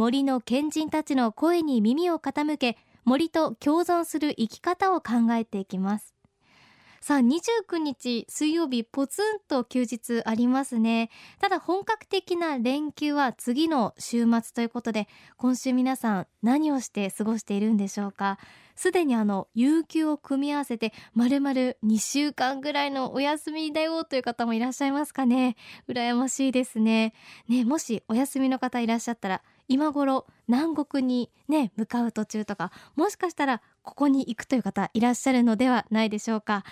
森の賢人たちの声に耳を傾け森と共存する生き方を考えていきます。さあ29日水曜日ポツンと休日ありますね。ただ本格的な連休は次の週末ということで今週皆さん何をして過ごしているんでしょうか。すでにあの有給を組み合わせてまるまる2週間ぐらいのお休みだよという方もいらっしゃいますかね。羨ましいですね。ねもしお休みの方いらっしゃったら今頃南国にね向かう途中とかもしかしたらここに行くという方いらっしゃるのではないでしょうか。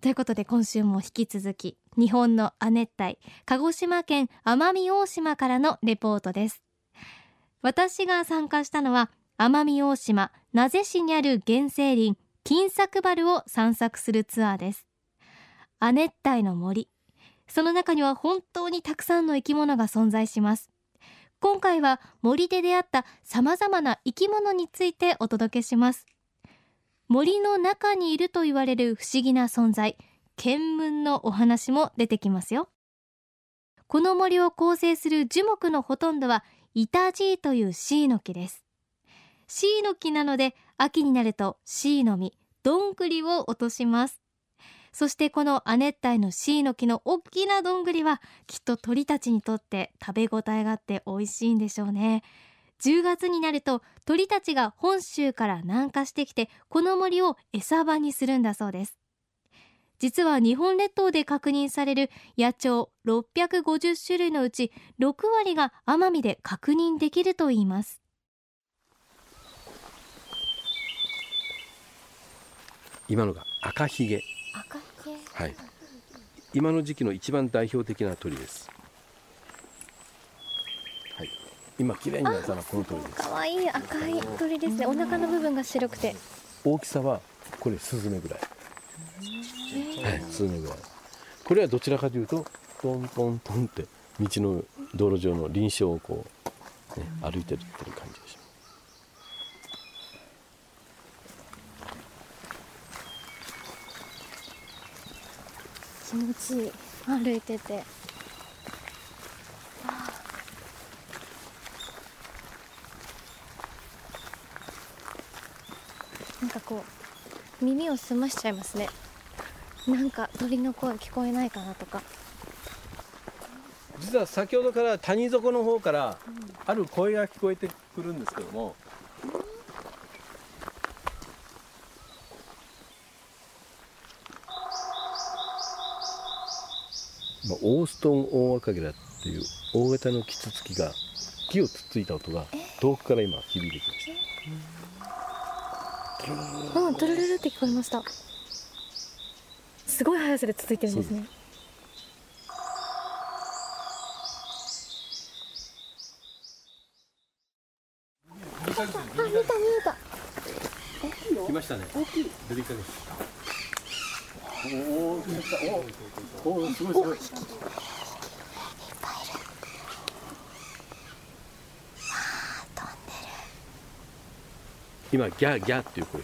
ということで今週も引き続き日本の亜熱帯鹿児島県奄美大島からのレポートです。私が参加したのは奄美大島名瀬市にある原生林金作原を散策するツアーです。亜熱帯の森。その中には本当にたくさんの生き物が存在します。今回は森で出会った様々な生き物についてお届けします。森の中にいると言われる不思議な存在見聞のお話も出てきますよ。この森を構成する樹木のほとんどはイタジーというシイの木です。シイの木なので秋になるとシイの実どんぐりを落とします。そしてこの亜熱帯のシイの木の大きなどんぐりはきっと鳥たちにとって食べ応えがあって美味しいんでしょうね。10月になると鳥たちが本州から南下してきてこの森を餌場にするんだそうです。実は日本列島で確認される野鳥650種類のうち6割が奄美で確認できるといいます。今のが赤ひげ。赤ひげはい。今の時期の一番代表的な鳥です。はい。今綺麗になったのはこの鳥です。可愛い赤い鳥ですね。お腹の部分が白くて。大きさはこれスズメぐらい。はいスズメぐらい。これはどちらかというとトントントンって道の道路上の臨床をこう、ね、歩いてるっていう感じでしょ持ちいい歩いてて。なんかこう耳を澄ましちゃいますね。なんか鳥の声聞こえないかなとか。実は先ほどから谷底の方からある声が聞こえてくるんですけども、オーストンオオアカゲラっていう大型のキツツキが木をつっついた音が遠くから今響いてきました。うん。トゥルルルって聞こえました。すごい速さで続いてるんですね。あ見た見えた。来ましたね。ルリカです。おお、すごいすごい。今ギャーギャーっていう声。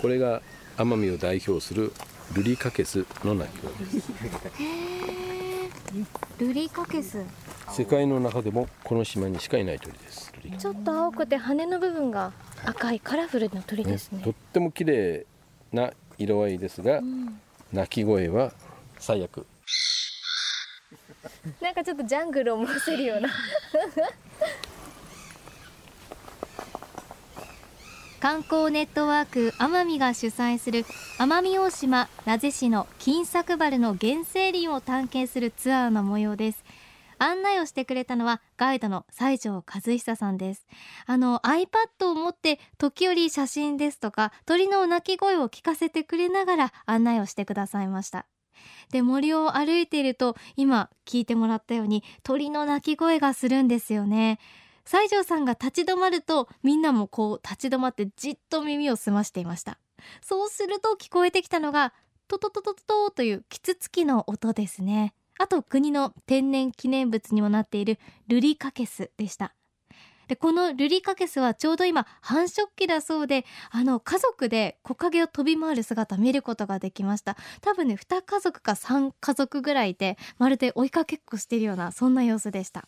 これが奄美を代表するルリカケスの鳴き声です。ルリカケス世界の中でもこの島にしかいない鳥です。ちょっと青くて羽の部分が赤いカラフルな鳥ですねとっても綺麗な色合いですが、うん。鳴き声は最悪。なんかちょっとジャングルを思わせるような。観光ネットワーク奄美が主催する奄美大島名瀬市の金作原の原生林を探検するツアーの模様です案内をしてくれたのはガイドの西条和久さんです。あの iPad を持って時折写真ですとか鳥の鳴き声を聞かせてくれながら案内をしてくださいました。で森を歩いていると今聞いてもらったように鳥の鳴き声がするんですよね。西条さんが立ち止まるとみんなもこう立ち止まってじっと耳を澄ましていました。そうすると聞こえてきたのがトトトトトトというキツツキの音ですね。あと国の天然記念物にもなっているルリカケスでした。でこのルリカケスはちょうど今繁殖期だそうであの家族で木陰を飛び回る姿見ることができました。多分ね2家族か3家族ぐらいでまるで追いかけっこしているようなそんな様子でした。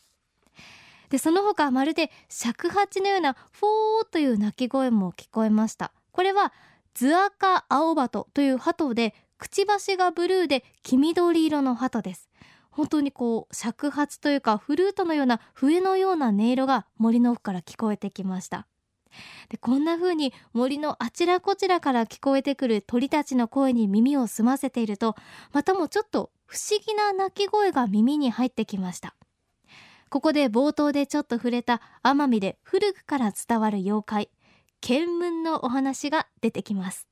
でその他まるで尺八のようなフォーという鳴き声も聞こえました。これはズアカアオバトという鳩でくちばしがブルーで黄緑色の鳩です。本当にこう尺八というかフルートのような笛のような音色が森の奥から聞こえてきました。でこんな風に森のあちらこちらから聞こえてくる鳥たちの声に耳を澄ませているとまたもちょっと不思議な鳴き声が耳に入ってきました。ここで冒頭でちょっと触れた奄美で古くから伝わる妖怪見聞のお話が出てきます。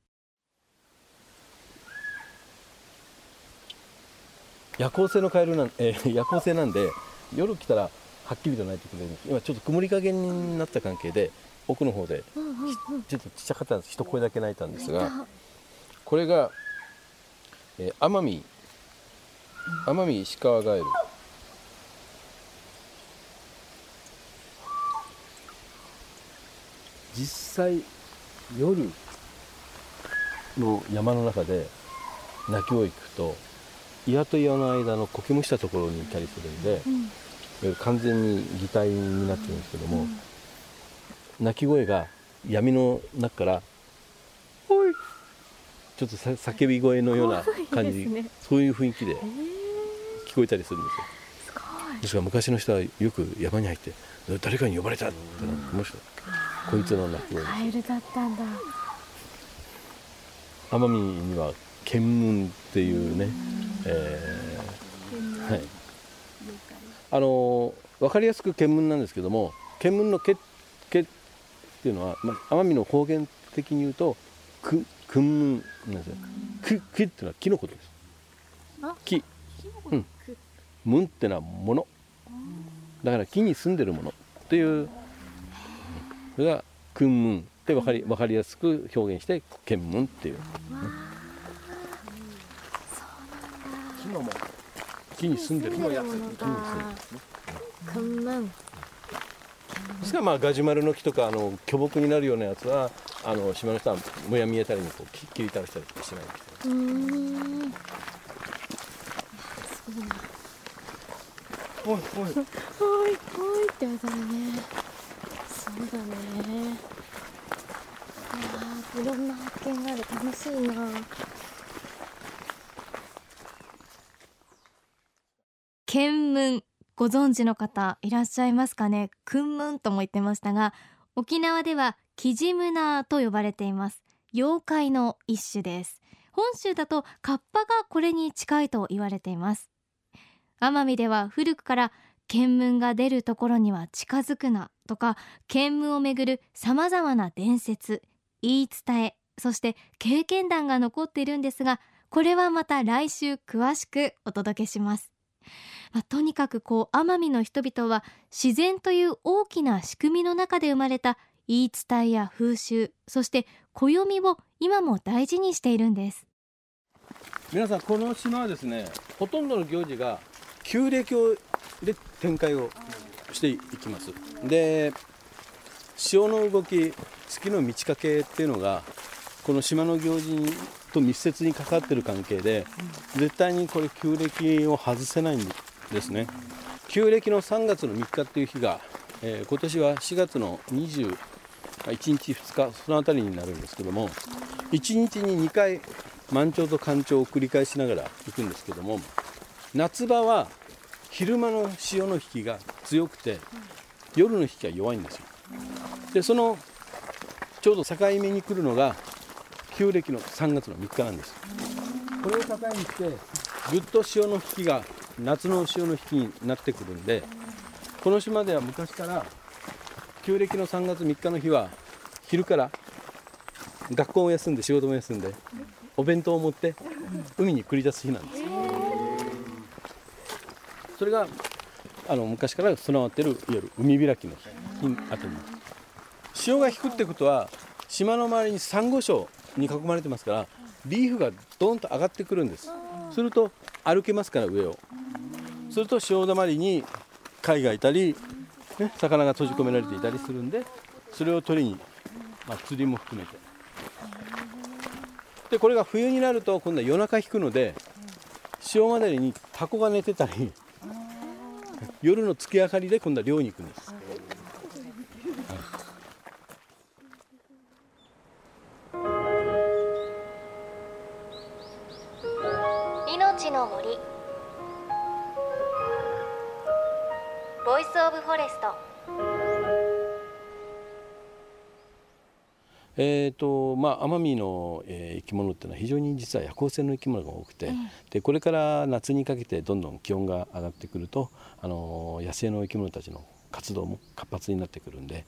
夜行性のカエルなん、えー、夜行性なんで夜来たらはっきりと鳴いてくれる。今ちょっと曇り加減になった関係で奥の方で、ちょっとちっちゃかったんです。一声だけ鳴いたんですがこれが、えー、奄美奄美石川ガエル。実際夜の山の中で鳴き声聞くと岩と岩の間の苔むしたところにいたりするんで、うん、完全に擬態になってるんですけども、うん、鳴き声が闇の中から「おい!」ちょっと叫び声のような感じ、ね、そういう雰囲気で聞こえたりするんですよ。ですが昔の人はよく山に入って誰かに呼ばれたってなってました、こいつの鳴き声カエルだったんだ。奄美には見聞っていうね、えー、はい、あの分かりやすく見聞なんですけども見聞の毛毛っていうのは、まあ、奄美の方言的に言うとく訓聞なんですよ。くくっていうのは木のことです。木。うん。聞ってのはもの。だから木に住んでるものっていう。それが訓聞って分かり分かりやすく表現して見聞っていう。木に住んでる。木のやつ木に住んでる。ですからまあガジュマルの木とかあの巨木になるようなやつはあの島の人はもや見えたりにこう切り倒したりとかしないんですうんおいおい。おいおいってやつだね。そうだね。ああいろんな発見がある。楽しいな見聞ご存知の方いらっしゃいますかね？訓聞とも言ってましたが沖縄ではキジムナーと呼ばれています。妖怪の一種です。本州だとカッパがこれに近いと言われています。奄美では古くから見聞が出るところには近づくなとか見聞をめぐる様々な伝説言い伝えそして経験談が残っているんですがこれはまた来週詳しくお届けします。まあ、とにかくこう奄美の人々は自然という大きな仕組みの中で生まれた言い伝えや風習そして暦を今も大事にしているんです。皆さんこの島はですねほとんどの行事が旧暦をで展開をしていきます。で潮の動き月の満ち欠けっていうのがこの島の行事と密接に関わってる関係で絶対にこれ旧暦を外せないんですね。旧暦の3月の3日っていう日が、えー、今年は4月の21日2日その辺りになるんですけども1日に2回満潮と干潮を繰り返しながら行くんですけども夏場は昼間の潮の引きが強くて夜の引きが弱いんですよ。でそのちょうど境目に来るのが旧暦の3月の3日なんです。これを境にしてぐっと潮の引きが夏の潮の引きになってくるんでこの島では昔から旧暦の3月3日の日は昼から学校を休んで仕事も休んでお弁当を持って海に繰り出す日なんです。それがあの昔から備わってるいわゆる海開きの日近あたりに潮が引くってことは島の周りにサンゴ礁に囲まれてますからリーフがドーンと上がってくるんです。すると歩けますから上を。すると潮だまりに貝がいたり、ね、魚が閉じ込められていたりするんでそれを取りに、まあ、釣りも含めて。でこれが冬になると今度は夜中引くので潮までにタコが寝てたり夜の月明かりで今度は漁に行くんです命の森。 Voice of Forest。えーとまあ、奄美の、えー、生き物っていうのは非常に実は夜行性の生き物が多くて、でこれから夏にかけてどんどん気温が上がってくると、あのー、野生の生き物たちの活動も活発になってくるんで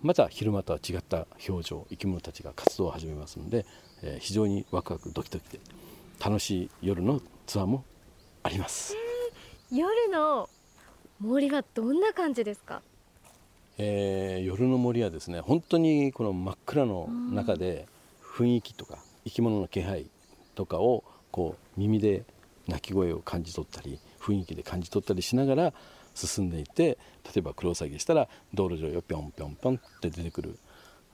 また昼間とは違った表情生き物たちが活動を始めますので、えー、非常にワクワクドキドキで楽しい夜のツアーもあります。夜の森はどんな感じですか？えー、夜の森はですね本当にこの真っ暗の中で雰囲気とか生き物の気配とかをこう耳で鳴き声を感じ取ったり雰囲気で感じ取ったりしながら進んでいって例えばクロウサギしたら道路上よぴょんぴょんぴょんって出てくる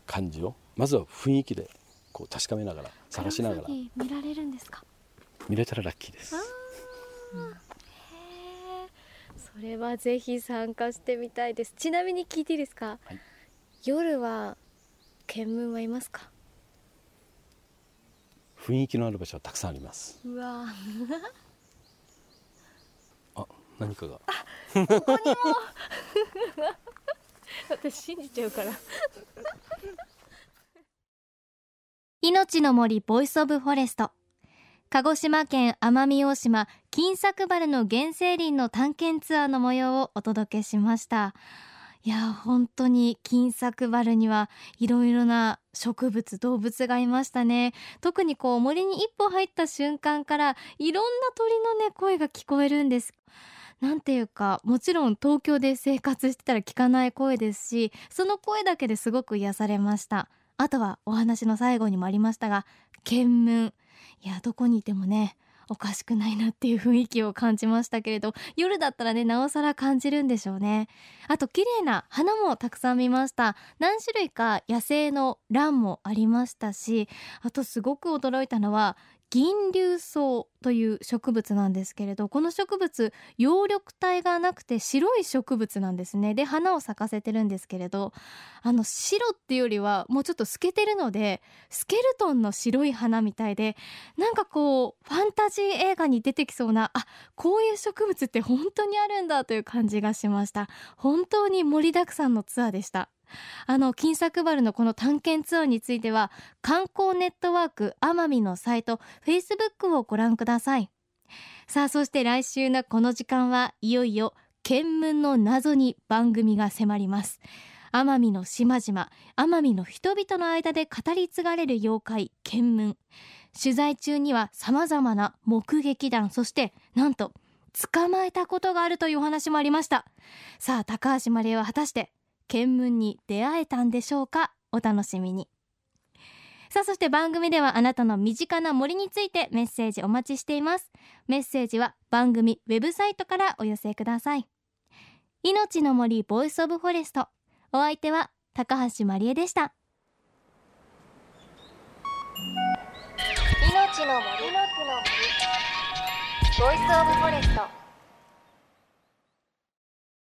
感じをまずは雰囲気でこう確かめながら探しながら。見られるんですか？見れたらラッキーです。それはぜひ参加してみたいです。ちなみに聞いていいですか、はい、夜は見聞はいますか？雰囲気のある場所はたくさんあります。うわ あ何かが。ここにも。私信じちゃうから。命の森 Voice of Forest 鹿児島県奄美大島金作原の原生林の探検ツアーの模様をお届けしました。いや本当に金作原にはいろいろな植物動物がいましたね。特にこう森に一歩入った瞬間からいろんな鳥のね声が聞こえるんです。なんていうかもちろん東京で生活してたら聞かない声ですしその声だけですごく癒されました。あとはお話の最後にもありましたが検問。いやどこにいてもねおかしくないなっていう雰囲気を感じましたけれど夜だったらねなおさら感じるんでしょうね。あと綺麗な花もたくさん見ました。何種類か野生のランもありましたしあとすごく驚いたのは銀龍草という植物なんですけれどこの植物葉緑体がなくて白い植物なんですねで花を咲かせてるんですけれどあの白っていうよりはもうちょっと透けてるのでスケルトンの白い花みたいでなんかこうファンタジー映画に出てきそうなあこういう植物って本当にあるんだという感じがしました本当に盛りだくさんのツアーでしたあの金作原のこの探検ツアーについては観光ネットワーク奄美のサイト Facebook をご覧ください。さあそして来週のこの時間はいよいよ見聞の謎に番組が迫ります。奄美の島々奄美の人々の間で語り継がれる妖怪見聞取材中には様々な目撃談そしてなんと捕まえたことがあるというお話もありました。さあ高橋まりえは果たして見聞に出会えたんでしょうか？お楽しみに。さあそして番組ではあなたの身近な森についてメッセージお待ちしています。メッセージは番組ウェブサイトからお寄せください。命の森 Voice of Forest。お相手は高橋まりえでした。命の森。 Voice of Forest。